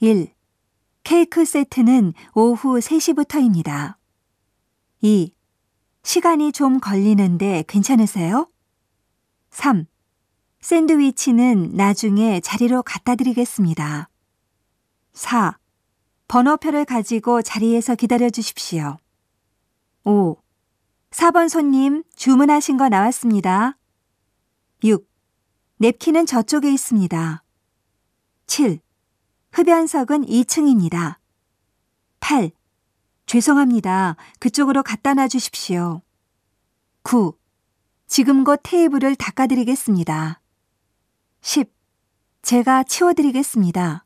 1. 케이크 세트는 오후 3시부터입니다. 2. 시간이 좀 걸리는데 괜찮으세요? 3. 샌드위치는 나중에 자리로 갖다 드리겠습니다. 4. 번호표를 가지고 자리에서 기다려 주십시오. 5. 4번 손님 주문하신 거 나왔습니다. 6. 냅킨은 저쪽에 있습니다. 7. 흡연석은 2층입니다. 8. 죄송합니다. 그쪽으로 갖다 놔 주십시오. 9. 지금 곧 테이블을 닦아드리겠습니다. 10. 제가 치워드리겠습니다.